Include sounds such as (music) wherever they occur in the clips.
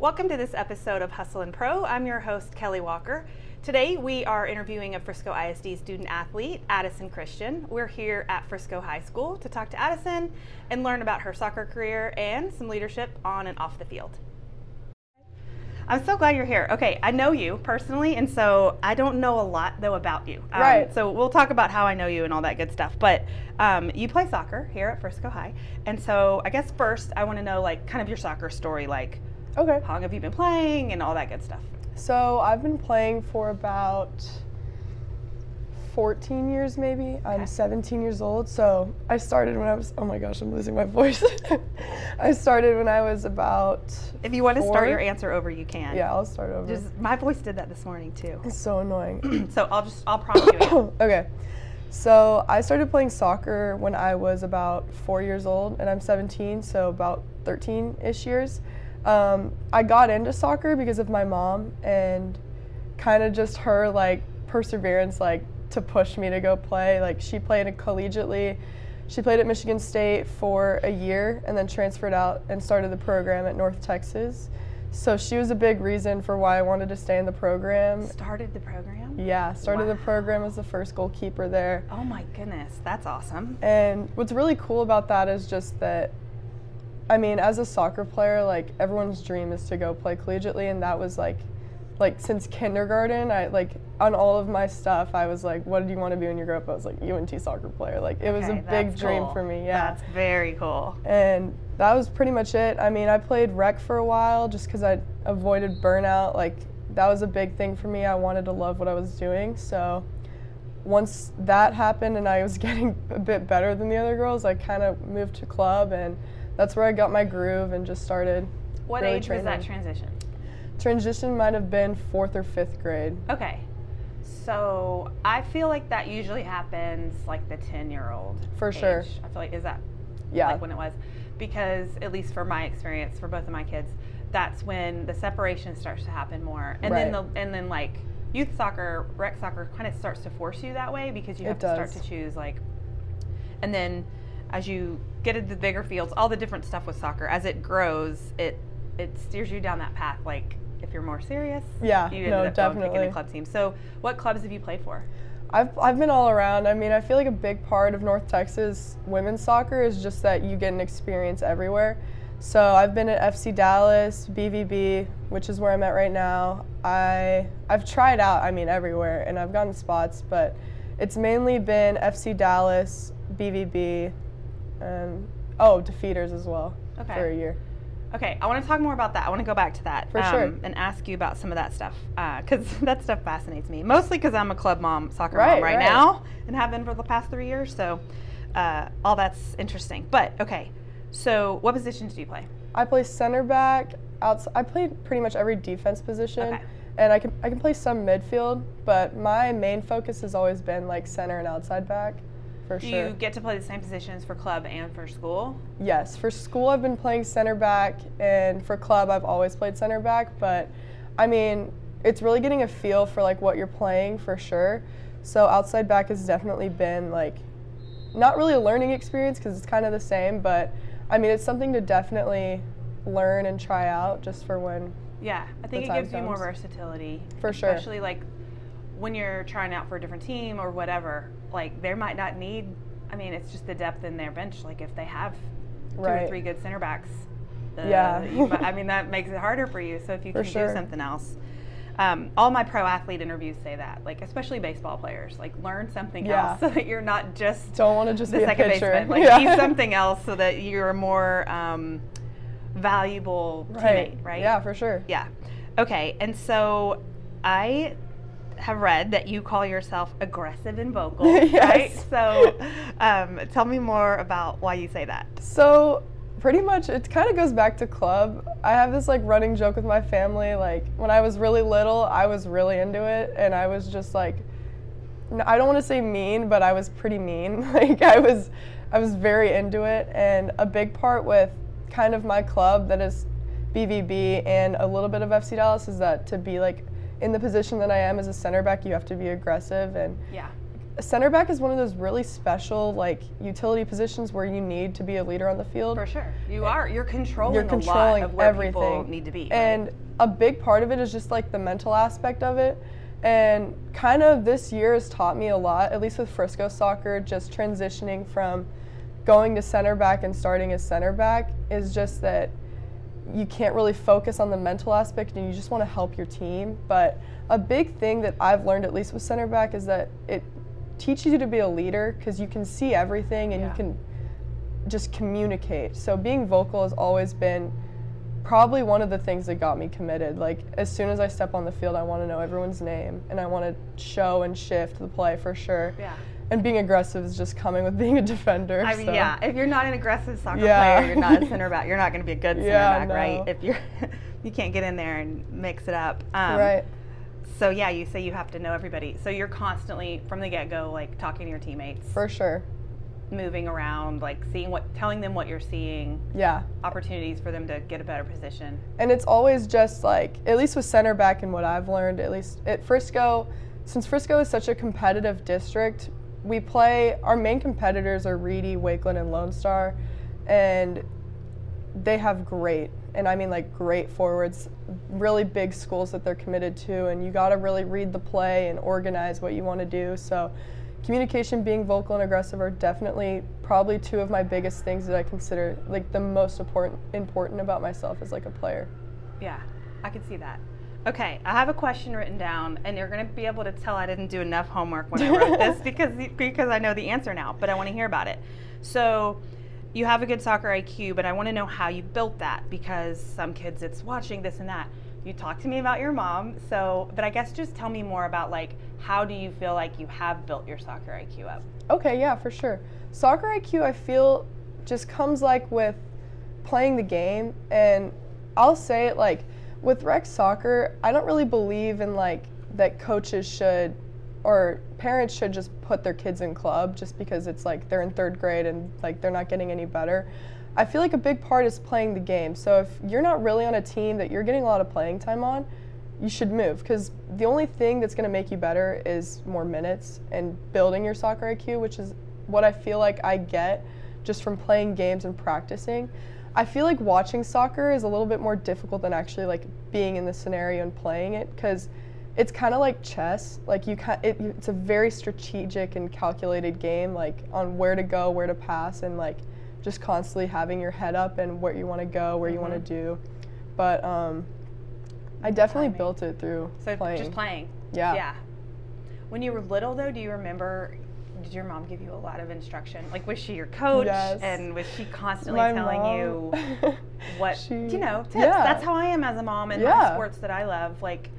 Welcome to this episode of Hustle and Pro. I'm your host, Kelly Walker. Today we are interviewing a Frisco ISD student athlete, Addison Christian. We're here at Frisco High School to talk to Addison and learn about her soccer career and some leadership on and off the field. I'm so glad you're here. Okay, I know you personally, and so I don't know a lot though about you. Um, Right. So we'll talk about how I know you and all that good stuff. But um, you play soccer here at Frisco High, and so I guess first I want to know like kind of your soccer story, like Okay. how long have you been playing and all that good stuff. So I've been playing for about 14 years, maybe. Okay. I'm 17 years old. So I started when I was, oh my gosh, I'm losing my voice. (laughs) I started when I was about, If you want to start your answer over, you can. yeah, I'll start over. Just my voice did that this morning too. It's so annoying. (clears throat) so I'll just I'll prompt you. (coughs) okay. So I started playing soccer when I was about four years old, and I'm 17, so about 13 ish years. Um, I got into soccer because of my mom and kind of just her like perseverance, like to push me to go play. Like she played collegiately. She played at Michigan State for a year and then transferred out and started the program at North Texas. So she was a big reason for why I wanted to stay in the program. Started the program. Yeah, started the program as the first goalkeeper there. Oh my goodness, that's awesome. And what's really cool about that is just that, I mean, as a soccer player, like everyone's dream is to go play collegiately, and that was like, like since kindergarten, I like on all of my stuff, I was like, what do you want to be when you grow up? I was like UNT soccer player. Like it was Okay, a big dream cool. for me. Yeah. That's very cool. and that was pretty much it. I mean, I played rec for a while just because I avoided burnout. Like that was a big thing for me. I wanted to love what I was doing. So once that happened and I was (laughs) getting a bit better than the other girls, I kind of moved to club, and that's where I got my groove and just started. What really age was that transition? Transition might have been fourth or fifth grade. Okay. So I feel like that usually happens like the 10 year old. For sure. I feel like, is that Yeah. like when it was? Because at least for my experience, for both of my kids, that's when the separation starts to happen more. And then the, and then like youth soccer, rec soccer kind of starts to force you that way because you It have to start to choose like and then as you get into the bigger fields, all the different stuff with soccer, as it grows, it it steers you down that path. Like if you're more serious, Yeah, you ended no, up going picking a club team. So what clubs have you played for? I've, I've been all around. I mean, I feel like a big part of North Texas women's soccer is just that you get an experience everywhere. So I've been at FC Dallas, BVB, which is where I'm at right now. I I've tried out, I mean, everywhere, and I've gotten spots, but it's mainly been FC Dallas, BVB, and oh, Defeaters as well Okay. for a year. Okay, I want to talk more about that. I want to go back to that For sure. Um, and ask you about some of that stuff uh, because (laughs) that stuff fascinates me. Mostly because I'm a club mom, soccer mom Right, right, right. now, and have been for the past three years. So uh, all that's interesting. But okay, so what positions do you play? I play center back. Outs- I play pretty much every defense position, Okay. and I can I can play some midfield. But my main focus has always been like center and outside back, for Do sure. you get to play the same positions for club and for school? yes, for school I've been playing center back, and for club I've always played center back. But I mean, it's really getting a feel for like what you're playing for sure. So outside back has definitely been like not really a learning experience because it's kind of the same, but I mean it's something to definitely learn and try out just for when Yeah, I think it gives time you more versatility. For sure. Especially like when you're trying out for a different team or whatever. Like there might not need. I mean, it's just the depth in their bench. Like if they have two or three good center backs. uh, Yeah. you I (laughs) mean, that makes it harder for you. So if you For can sure. do something else. Um, all my pro athlete interviews say that, like especially baseball players, like learn something Yeah. else (laughs) so that you're not just don't want to just the be a second pitcher. baseman. Like (laughs) Yeah. be something else so that you're a more um, valuable right. teammate, right? Yeah, for sure. Yeah. Okay. And so I have read that you call yourself aggressive and vocal, (laughs) right? So um, tell me more about why you say that. So pretty much it kind of goes back to club. I have this like running joke with my family. Like when I was really little, I was really into it, and I was just like, I don't want to say mean, but I was pretty mean. (laughs) like I was, I was very into it, and a big part with kind of my club that is BVB and a little bit of FC Dallas is that to be like in the position that I am as a center back, you have to be aggressive and Yeah. center back is one of those really special like utility positions where you need to be a leader on the field. For sure, you are. You're controlling. You're controlling a lot of where everything. people need to be. right? And a big part of it is just like the mental aspect of it. And kind of this year has taught me a lot, at least with Frisco soccer, just transitioning from going to center back and starting as center back is just that you can't really focus on the mental aspect and you just want to help your team. But a big thing that I've learned, at least with center back, is that it teaches you to be a leader because you can see everything and Yeah. you can just communicate. So being vocal has always been probably one of the things that got me committed. Like as soon as I step on the field, I want to know everyone's name and I want to show and shift the play for sure. yeah. And being aggressive is just coming with being a defender. I mean, so. yeah. If you're not an aggressive soccer Yeah. player, you're not a (laughs) center back. You're not going to be a good center Yeah, back, no. right? If you're, (laughs) you can't get in there and mix it up. Um, right. So yeah, you say you have to know everybody. So you're constantly from the get go, like talking to your teammates, For sure. moving around, like seeing what, telling them what you're seeing, Yeah. opportunities for them to get a better position. And it's always just like, at least with center back and what I've learned, at least at Frisco, since Frisco is such a competitive district, we play, our main competitors are Reedy, Wakeland, and Lone Star. And they have great, and I mean like great forwards, really big schools that they're committed to. And you got to really read the play and organize what you want to do. So, communication, being vocal and aggressive are definitely probably two of my biggest things that I consider like the most important important about myself as like a player. Yeah, I could see that. Okay, I have a question written down, and you're going to be able to tell I didn't do enough homework when I (laughs) wrote this because because I know the answer now, but I want to hear about it. So, you have a good soccer IQ, but I want to know how you built that because some kids it's watching this and that. You talked to me about your mom, so but I guess just tell me more about like how do you feel like you have built your soccer IQ up? Okay, yeah, for sure. Soccer IQ, I feel, just comes like with playing the game, and I'll say it like with rec soccer, I don't really believe in like that coaches should or parents should just put their kids in club just because it's like they're in third grade and like they're not getting any better. I feel like a big part is playing the game. So if you're not really on a team that you're getting a lot of playing time on, you should move because the only thing that's going to make you better is more minutes and building your soccer IQ, which is what I feel like I get just from playing games and practicing. I feel like watching soccer is a little bit more difficult than actually like being in the scenario and playing it because it's kind of like chess. Like you can it, it's a very strategic and calculated game like on where to go, where to pass and like just constantly having your head up and where you want to go, where you want to do. But um I definitely Timing. built it through So playing. just playing. Yeah. Yeah. When you were little, though, do you remember? Did your mom give you a lot of instruction? Like, was she your coach? Yes. And was she constantly My telling mom- you (laughs) what She- you know? Tips. yeah. That's how I am as a mom in my Yeah. sports that I love. Like,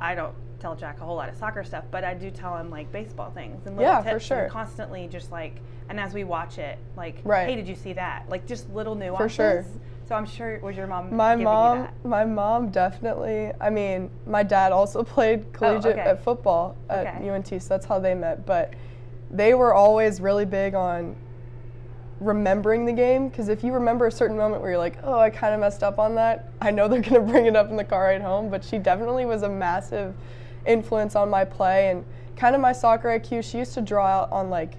I don't tell Jack a whole lot of soccer stuff, but I do tell him like baseball things and little Yeah, for tips. sure. And constantly, just like, and as we watch it, like, Right. hey, did you see that? Like, just little nuances. For sure. So I'm sure was your mom My mom, my mom definitely. I mean, my dad also (laughs) played oh, collegiate okay. at football at Okay. UNT, so that's how they met. But they were always really big on remembering the game because if you remember a certain moment where you're like, oh, I kind of messed up on that, (laughs) I know they're gonna bring it up in the car ride home. But she definitely was a massive influence on my play and kind of my soccer IQ. She used to draw out on like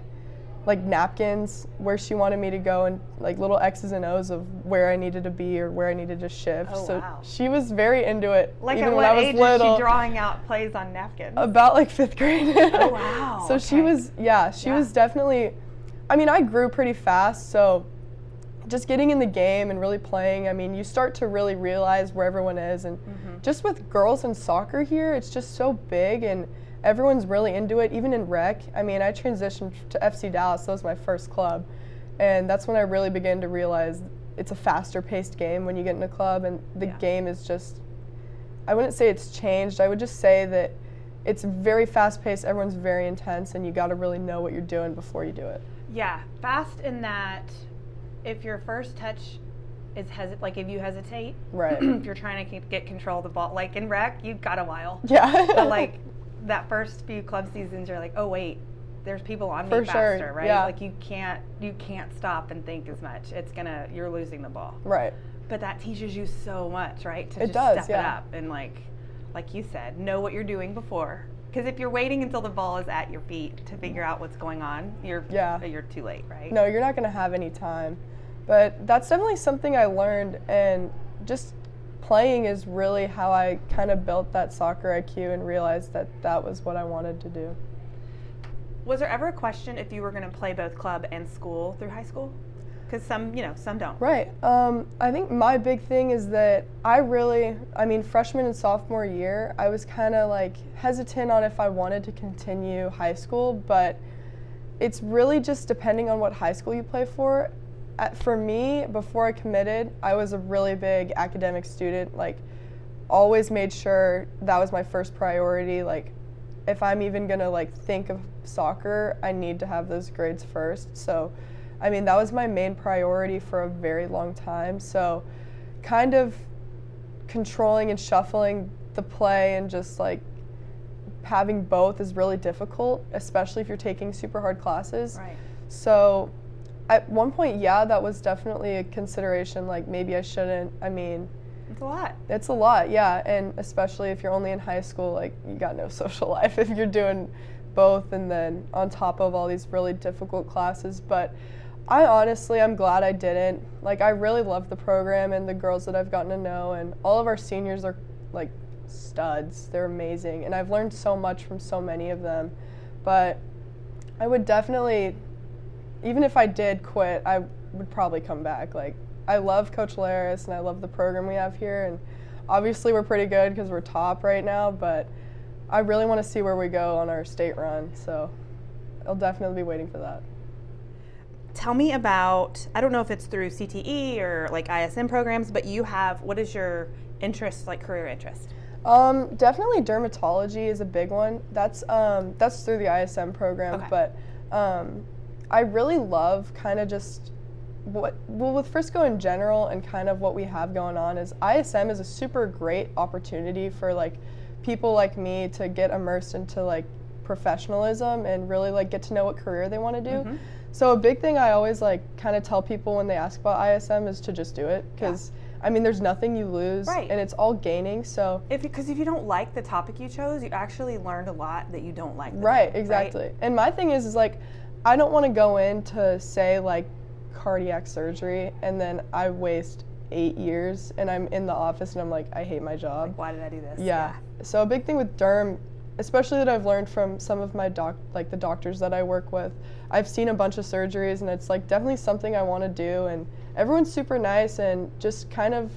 like napkins where she wanted me to go and like little X's and O's of where I needed to be or where I needed to shift. Oh, so wow. she was very into it. Like even at when what I was age little. is she drawing out plays on napkins? About like fifth grade. Oh, (laughs) wow. so she was yeah, she Yeah. was definitely I mean, I grew pretty fast, so just getting in the game and really playing, I mean, you start to really realize where everyone is and Mm-hmm. just with girls in soccer here, it's just so big and everyone's really into it, even in rec. I mean, I transitioned to FC Dallas, that was my first club. And that's when I really began to realize it's a faster paced game when you get in a club and the Yeah. game is just I wouldn't say it's changed. I would just say that it's very fast paced, everyone's very intense and you got to really know what you're doing before you do it. Yeah, fast in that if your first touch is hesit like if you hesitate, Right. (clears throat) if you're trying to keep, get control of the ball, like in rec, you've got a while. Yeah. But like that first few club seasons, you're like, oh wait, there's people on me For sure, faster, right? yeah. Like you can't you can't stop and think as much. It's gonna you're losing the ball. right. But that teaches you so much, right? To It just does, step it up and like like you said, know what you're doing before Because if you're waiting until the ball is at your feet to figure out what's going on, you're Yeah. you're too late, right? No, you're not to have any time. But that's definitely something I learned, and just playing is really how I kind of built that soccer IQ and realized that that was what I wanted to do. Was there ever a question if you were going to play both club and school through high school? Because some, you know, some don't. Right. Um, I think my big thing is that I really, I mean, freshman and sophomore year, I was kind of like hesitant on if I wanted to continue high school, but it's really just depending on what high school you play for. For me, before I committed, I was a really big academic student. Like, always made sure that was my first priority. Like, if I'm even gonna like think of soccer, I need to have those grades first. So, I mean, that was my main priority for a very long time. So, kind of controlling and shuffling the play and just like having both is really difficult, especially if you're taking super hard classes. Right. So, at one point, yeah, that was definitely a consideration. Like, maybe I shouldn't. I mean, It's a lot. it's a lot, yeah, and especially if you're only in high school, like you got no (laughs) social life if you're doing both and then on top of all these really difficult classes. But I honestly, I'm glad I didn't. Like, I really love the program and the girls that I've gotten to know, and all of our seniors are like studs. They're amazing, and I've learned so much from so many of them. But I would definitely, even if I did quit, I would probably come back. Like, I love Coach Laris and I love the program we have here, and obviously we're pretty good because we're top right now. But I really want to see where we go on our state run, so I'll definitely be waiting for that. Tell me about, I don't know if it's through CTE or like ISM programs, but you have, what is your interest, like career interest? Um, definitely dermatology is a big one. That's um, that's through the ISM program, Okay. but um, I really love kind of just what well with Frisco in general and kind of what we have going on is ISM is a super great opportunity for like people like me to get immersed into like professionalism and really like get to know what career they want to do. Mm-hmm. So a big thing I always like kind of tell people when they ask about ISM is to just do it because I mean there's nothing you lose Right. and it's all gaining. So If because if you don't like the topic you chose, you actually learned a lot that you don't like. Right, thing, exactly. And my thing is, is like, I don't want to go in to say like cardiac surgery and then I waste eight years and I'm in the office and I'm like, I hate my job. Why did I do this? yeah. So a big thing with derm, especially that I've learned from some of my doc, like the doctors that I work with. I've seen a bunch of surgeries and it's like definitely something I want to do. And everyone's super nice and just kind of.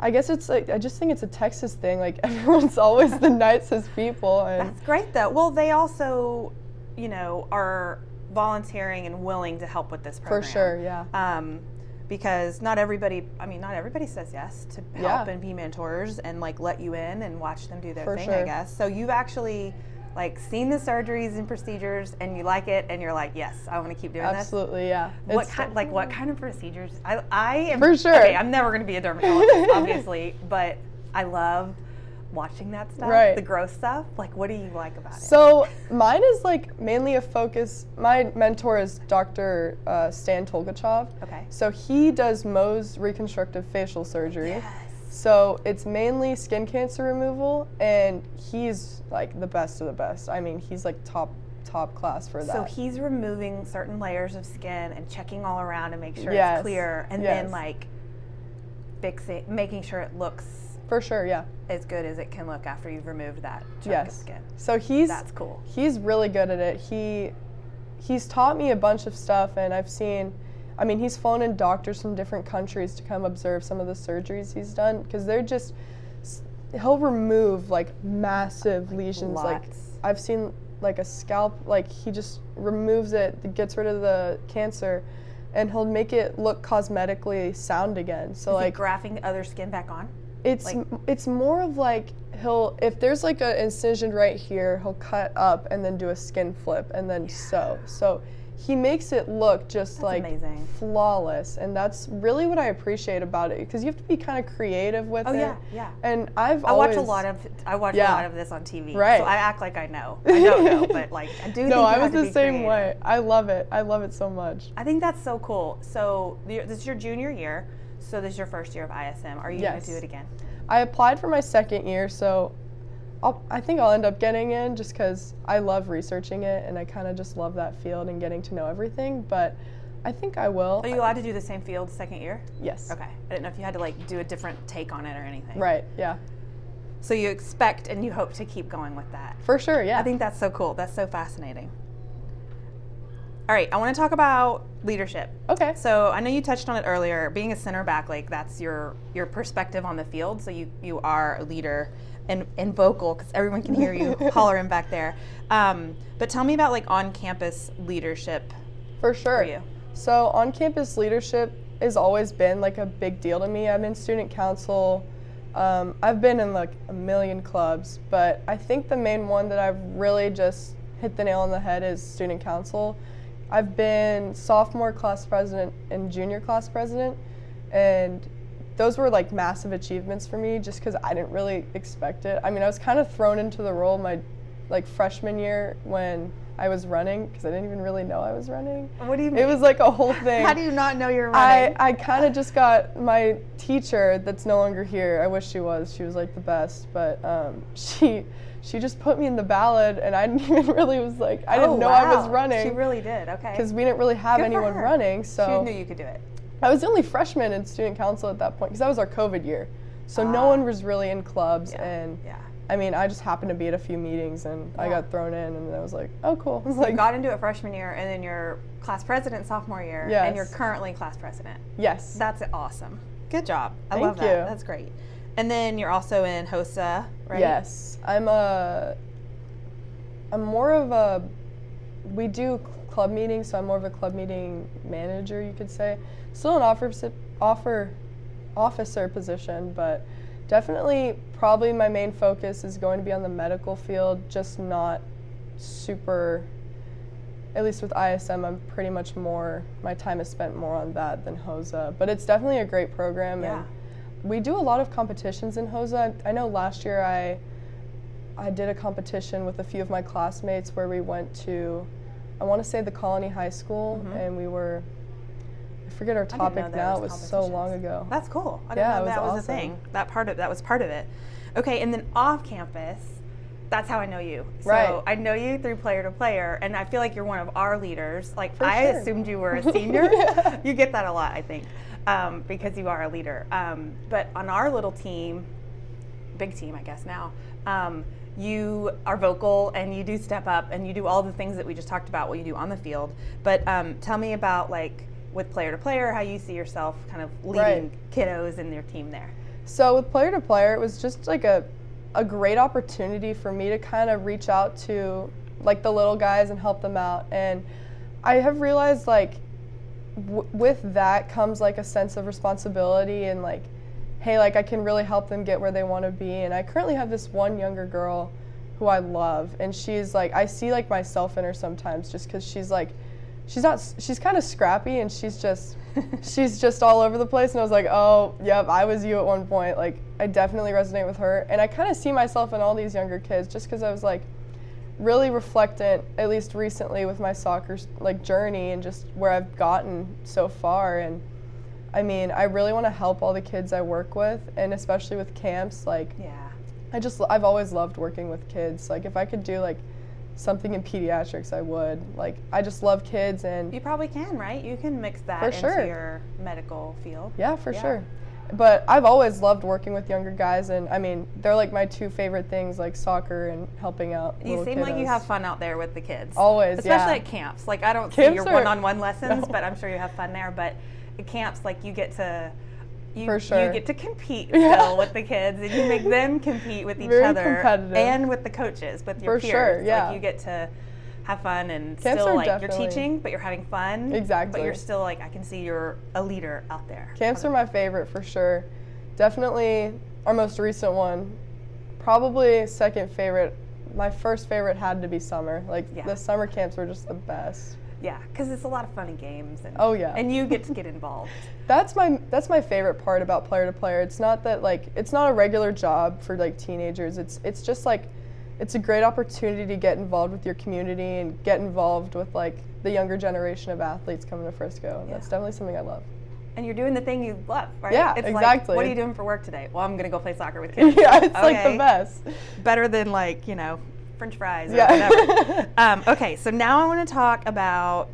I guess it's like I just think it's a Texas thing. Like (laughs) everyone's always the (laughs) nicest people, and That's great though. Well, they also, you know, are volunteering and willing to help with this program. for sure, yeah. Um, because not everybody, I mean, not everybody says yes to help Yeah. and be mentors and like let you in and watch them do their For thing, I guess. So you've actually like seen the surgeries and procedures and you like it and you're like, yes, I want to keep doing this. Absolutely, yeah. What It's- kind, like what kind of procedures? I, I am For sure. Okay, I'm never going to be a dermatologist, obviously, (laughs) but I love watching that stuff, Right. the gross stuff. Like, what do you like about it? So mine is like mainly a focus. My mentor is Dr. Uh, Stan Tolkachjov. Okay. So he does Mohs reconstructive facial surgery. Yes. So it's mainly skin cancer removal, and he's like the best of the best. I mean, he's like top top class for that. So he's removing certain layers of skin and checking all around to make sure Yes. it's clear, and then like fixing, making sure it looks for sure, yeah. as good as it can look after you've removed that chunk of Yes. skin. So he's That's cool. he's really good at it. He he's taught me a bunch of stuff and I've seen I mean, he's flown in doctors from different countries to come observe some of the surgeries he's done because they're just he'll remove like massive lesions like I've seen like a scalp like he just removes it, gets rid of the cancer and he'll make it look cosmetically sound again. So Is like the other skin back on? It's Like- it's more of like he'll if there's like an incision right here, he'll cut up and then do a skin flip and then sew. So he makes it look just That's like amazing. flawless, and that's really what I appreciate about it because you have to be kind of creative with Oh it. yeah, yeah. And I've I always, watch a lot of I watch Yeah. a lot of this on TV. Right. So I act like I know. I don't know, (laughs) but like I do. No, I was the same creative. way. I love it. I love it so much. I think that's so cool. So this is your junior year. So this is your first year of ISM. Are you going to do it again? I applied for my second year, so I'll, I think I'll end up getting in just because I love researching it and I kind of just love that field and getting to know everything. But I think I will. Are you allowed to do the same field second year? Yes. Okay. I didn't know if you had to like do a different take on it or anything. Right. Yeah. So you expect and you hope to keep going with that. For sure. Yeah. I think that's so cool. That's so fascinating. All right, I want to talk about leadership. Okay. So I know you touched on it earlier. Being a center back, like that's your your perspective on the field. So you you are a leader and and vocal because everyone can hear you (laughs) hollering back there. Um, but tell me about like on campus leadership. For sure. For you. So on campus leadership has always been like a big deal to me. I'm in student council. Um, I've been in like a million clubs, but I think the main one that I've really just hit the nail on the head is student council. I've been sophomore class president and junior class president, and those were like massive achievements for me just because I didn't really expect it. I mean, I was kind of thrown into the role my like freshman year when I was running because I didn't even really know I was running. What do you mean? It was like a whole (laughs) thing. How do you not know you're I, running? I kind of just got my teacher that's no longer here. I wish she was. She was like the best, but um, (laughs) she she just put me in the ballot, and I didn't (laughs) even really was like I didn't Oh, know I was wow. running She really did. Okay. because we didn't really have Good anyone running. So she knew you could do it. I was the only freshman in student council at that point because that was our COVID year. So no Ah. one was really in clubs, Yeah. and yeah. I mean I just happened to be at a few meetings, and I got thrown in, and I was like, oh cool. (laughs) So you got into it freshman year, and then you're class president sophomore year, and you're currently class president. yes, That's awesome. Good job. I Thank love that. you. That's great. And then you're also in HOSA, right? Yes, I'm a. I'm more of a. We do club meetings, so I'm more of a club meeting manager, you could say. Still an officer, offer, officer position, but definitely probably my main focus is going to be on the medical field, just not super. At least with ISM, I'm pretty much more. My time is spent more on that than HOSA, but it's definitely a great program Yeah. and we do a lot of competitions in HOSA. I know last year I I did a competition with a few of my classmates where we went to I want to say the Colony High School and we were I forget our Mm-hmm. I didn't know topic now. was It was so long ago. That's cool. I didn't Yeah, know it was that was a thing. That part of that was part of it. Okay, and then off campus, that's how I know you. So Right. I know you through player to player, and I feel like you're one of our leaders. Like For I sure. assumed you were a (laughs) senior. Yeah. You get that a lot, I think, um, because you are a leader. Um, but on our little team, big team, I guess now. Um, you are vocal and you do step up and you do all the things that we just talked about what you do on the field. But um, tell me about like with player to player how you see yourself kind of leading Right. kiddos in your team there. So with player to player, it was just like a a great opportunity for me to kind of reach out to like the little guys and help them out. And I have realized like w- with that comes like a sense of responsibility and like hey, like I can really help them get where they want to be. And I currently have this one younger girl who I love, and she's like I see like myself in her sometimes just because she's like she's not she's kind of scrappy and she's just she's just all over the place and i was like oh yep i was you at one point like i definitely resonate with her and i kind of see myself in all these younger kids just because i was like really reflectant at least recently with my soccer like journey and just where i've gotten so far and i mean i really want to help all the kids i work with and especially with camps like Yeah. I just I've always loved working with kids. Like if I could do like something in pediatrics, I would. Like I just love kids and You probably can, right? You can mix that into sure. your medical field. yeah, for Yeah. sure. But I've always loved working with younger guys and I mean, they're like my two favorite things like soccer and helping out You seem like you have fun out there with the kids. Always, Especially yeah. at camps. Like I don't see your are- one-on-one lessons, (laughs) No. but I'm sure you have fun there. But at camps, like you get to you, For sure. you get to compete (laughs) Yeah. still with the kids, and you make them compete with each Very other competitive. and with the coaches, with your For peers. sure, yeah. Like you get to have fun and Camps still like you're teaching, but you're having fun. Exactly. But you're still like I can see you're a leader out there. Camps are my favorite for sure. Definitely our most recent one. Probably second favorite. My first favorite had to be summer. Like Yeah. the summer camps were just the best. Yeah, because it's a lot of fun and games. And, Oh, yeah. And you get to get involved. (laughs) That's my that's my favorite part about player to player. It's not that like it's not a regular job for like teenagers. It's it's just like it's a great opportunity to get involved with your community and get involved with like the younger generation of athletes coming to Frisco. And that's definitely something I love. and you're doing the thing you love, right? Yeah, it's exactly. Like, what are you doing for work today? Well, I'm gonna go play soccer with (laughs) kids. yeah, it's like the best. Better than like you know, French fries or Yeah. whatever. (laughs) um, okay, so now I want to talk about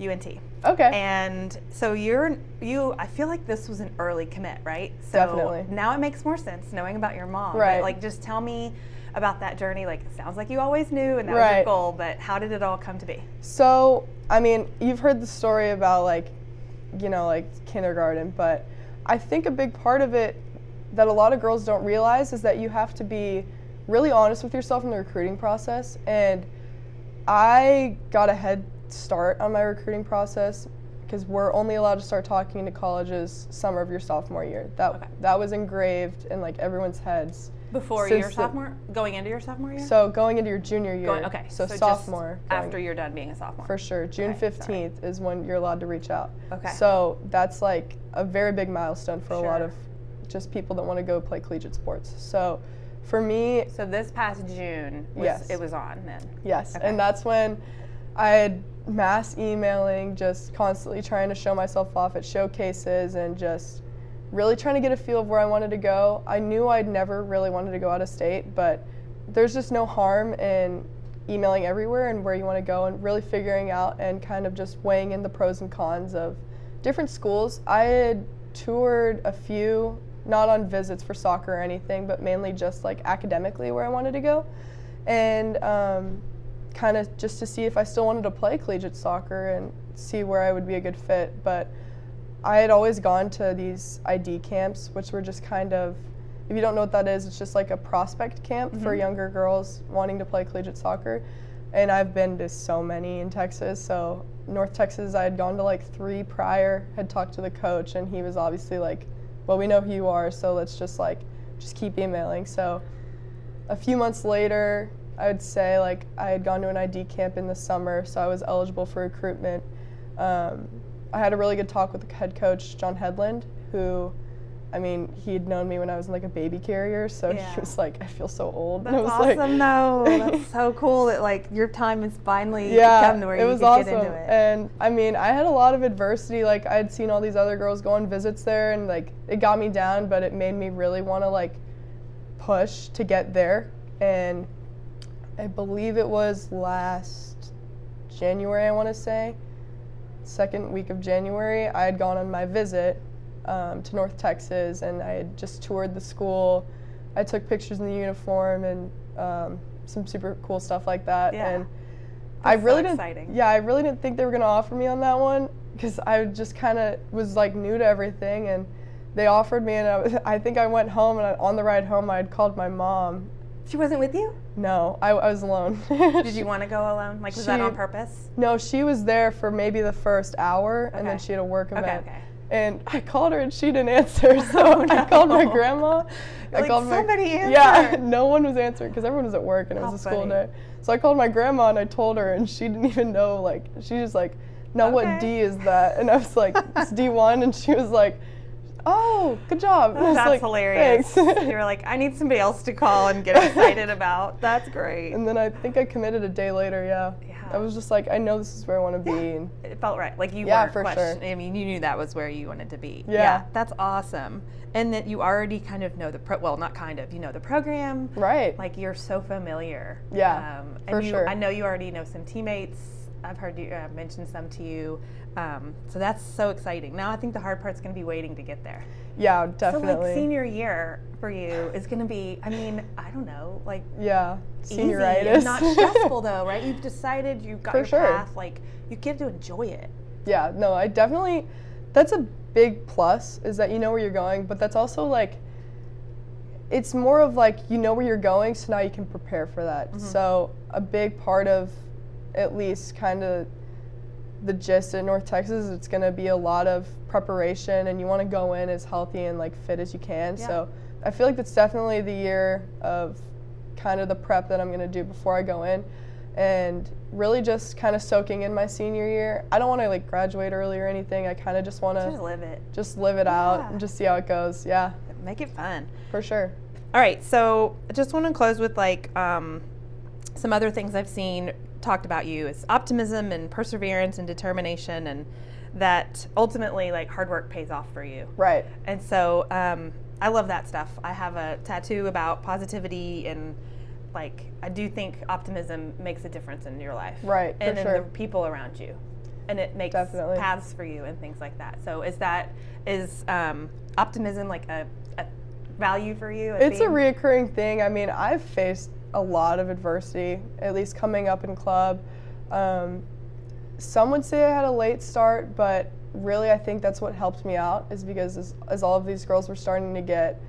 UNT. Okay. And so you're you. I feel like this was an early commit, right? So Definitely. Now it makes more sense knowing about your mom. Right. like, just tell me about that journey. Like, it sounds like you always knew, and that was your goal. But how did it all come to be? So, I mean, you've heard the story about like, you know, like kindergarten, but I think a big part of it that a lot of girls don't realize is that you have to be really honest with yourself in the recruiting process. And I got a head start on my recruiting process because we're only allowed to start talking to colleges summer of your sophomore year. That Okay. that was engraved in like everyone's heads. Before your the- sophomore, going into your sophomore year. So going into your junior year. Going, okay, So, just sophomore. going- after you're done being a sophomore. for sure. June Okay, 15th is when you're allowed to reach out. Okay. So that's like a very big milestone for a lot of just people that want to go play collegiate sports. So for me, So this past June, was, Yes. it was on then. yes. Okay. And that's when I had mass emailing, just constantly trying to show myself off at showcases and just really trying to get a feel of where I wanted to go. I knew I'd never really wanted to go out of state, but there's just no harm in emailing everywhere and where you want to go and really figuring out and kind of just weighing in the pros and cons of different schools. I had toured a few, not on visits for soccer or anything, but mainly just like academically where I wanted to go. And um, kind of just to see if I still wanted to play collegiate soccer and see where I would be a good fit. But I had always gone to these ID camps, which were just kind of, if you don't know what that is, it's just like a prospect camp for younger girls wanting to play collegiate soccer. And I've been to so many in Texas. So, North Texas, I had gone to like three prior, had talked to the coach, and he was obviously like, well, we know who you are, so let's just like, just keep emailing. So, a few months later, I would say like I had gone to an ID camp in the summer, so I was eligible for recruitment. Um, I had a really good talk with the head coach, John Hedlund, who, I mean, he had known me when I was like a baby carrier, so Yeah. he was like, I feel so old. That's and I was awesome, like, though. (laughs) That's so cool that like your time has finally yeah, come to where it you was awesome. get into it. And I mean, I had a lot of adversity. Like I had seen all these other girls go on visits there, and like it got me down, but it made me really want to like push to get there. And I believe it was last January, I want to say, second week of January, I had gone on my visit um, to North Texas, and I had just toured the school. I took pictures in the uniform and um, some super cool stuff like that. Yeah. And I That's so really didn't. exciting. Yeah, I really didn't think they were gonna offer me on that one because I just kind of was like new to everything, and they offered me, and I, was, I think I went home, and I, on the ride home, I had called my mom. she wasn't with you? No, I, I was alone. (laughs) Did you want to go alone? Like, was that on purpose? No, she was there for maybe the first hour, and then she had a work Okay, event. okay. And I called her, and she didn't answer. (laughs) So Oh, I called my (laughs) grandma. You're I like, called my "Somebody (laughs) answered. Yeah, no one was answering because everyone was at work, and it was How a school funny. day. So I called my grandma, and I told her, and she didn't even know. Like, she just like, now what D is that? And I was like, it's D one, and she was like, oh, good job. Was That's like, hilarious. You were like, I need somebody else to call and get excited about. That's great. and then I think I committed a day later. Yeah. Yeah. I was just like, I know this is where I want to be. And It felt right. Like you Yeah, weren't for sure. I mean, you knew that was where you wanted to be. Yeah. that's awesome. And that you already kind of know the pro. Well, not kind of. You know the program. right. Like you're so familiar. Yeah, Um, and for you, sure. I know you already know some teammates. I've heard you uh, mention some to you. Um, so that's so exciting. Now I think the hard part's going to be waiting to get there. yeah, So definitely. like senior year for you is going to be. I mean, I don't know, like yeah. easy Senioritis. and not (laughs) stressful though, right? You've decided you've got For your sure. path. Like you get to enjoy it. Yeah, no, I definitely that's a big plus is that you know where you're going, but that's also like it's more of like you know where you're going, so now you can prepare for that. Mm-hmm. So a big part of at least kind of the gist in North Texas, it's gonna be a lot of preparation and you wanna go in as healthy and like fit as you can. Yeah. So I feel like that's definitely the year of kind of the prep that I'm gonna do before I go in. And really just kind of soaking in my senior year. I don't want to like graduate early or anything. I kind of just want Just to live it. just live it out and just see how it goes. Yeah, Make it fun. for sure. All right, so I just want to close with like um, some other things I've seen talked about you is optimism and perseverance and determination and that ultimately like hard work pays off for you. Right. And so um, I love that stuff. I have a tattoo about positivity and like I do think optimism makes a difference in your life. Right, And in sure. the people around you. And it makes Definitely. paths for you and things like that. So is that is um, optimism like a, a value for you? It's a reoccurring thing. I mean, I've faced a lot of adversity, at least coming up in club. Um, some would say I had a late start, but really, I think that's what helped me out, is because as, as all of these girls were starting to get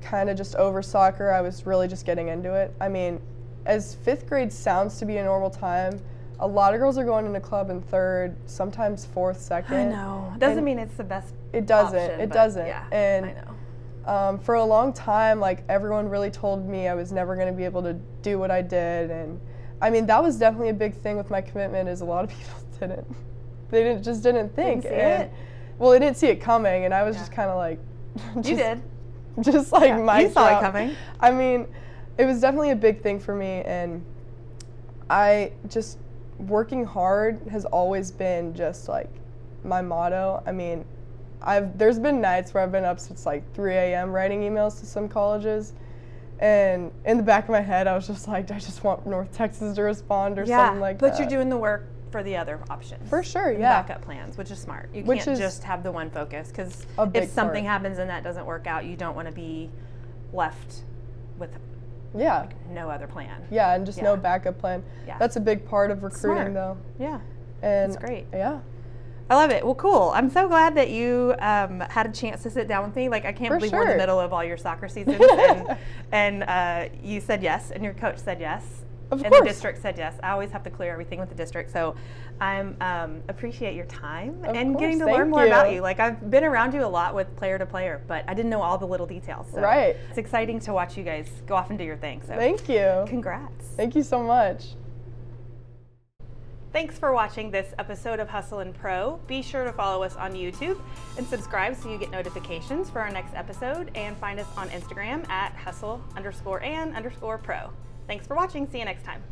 kind of just over soccer, I was really just getting into it. I mean, as fifth grade sounds to be a normal time, a lot of girls are going into club in third, sometimes fourth, second. I know. Doesn't And mean it's the best. It doesn't. option, it doesn't. Yeah, and I know. Um, for a long time, like everyone really told me I was never going to be able to do what I did, and I mean that was definitely a big thing with my commitment. Is a lot of (laughs) people didn't, they didn't just didn't think, see and it? well, they didn't see it coming, and I was Yeah. just kind of like, (laughs) You just- did. (laughs) just like Yeah, my you saw it coming. I mean, it was definitely a big thing for me, and I just working hard has always been just like my motto. I mean, I've there's been nights where I've been up since like 3 a.m. writing emails to some colleges, and in the back of my head, I was just like, I just want North Texas to respond or Yeah, something like but that. But you're doing the work for the other options. For sure, yeah. Backup plans, which is smart. You Which can't just have the one focus because if something part. happens and that doesn't work out, you don't want to be left with yeah, no other plan. yeah, and just Yeah. no backup plan. Yeah. That's a big part of recruiting, Smart. though. Yeah, And that's great. Yeah. I love it. Well, cool. I'm so glad that you um, had a chance to sit down with me. Like, I can't For believe we're in the middle of all your soccer (laughs) seasons, and, and uh, you said yes, and your coach said yes, Of and course. the district said yes. I always have to clear everything with the district, so I'm um, appreciate your time Of and getting to course. learn Thank more about you. you. Like, I've been around you a lot with player to player, but I didn't know all the little details. So Right. It's exciting to watch you guys go off and do your thing. So Thank you. congrats. Thank you so much. Thanks for watching this episode of Hustle and Pro. Be sure to follow us on YouTube and subscribe so you get notifications for our next episode and find us on Instagram at hustle underscore and underscore pro. Thanks for watching. See you next time.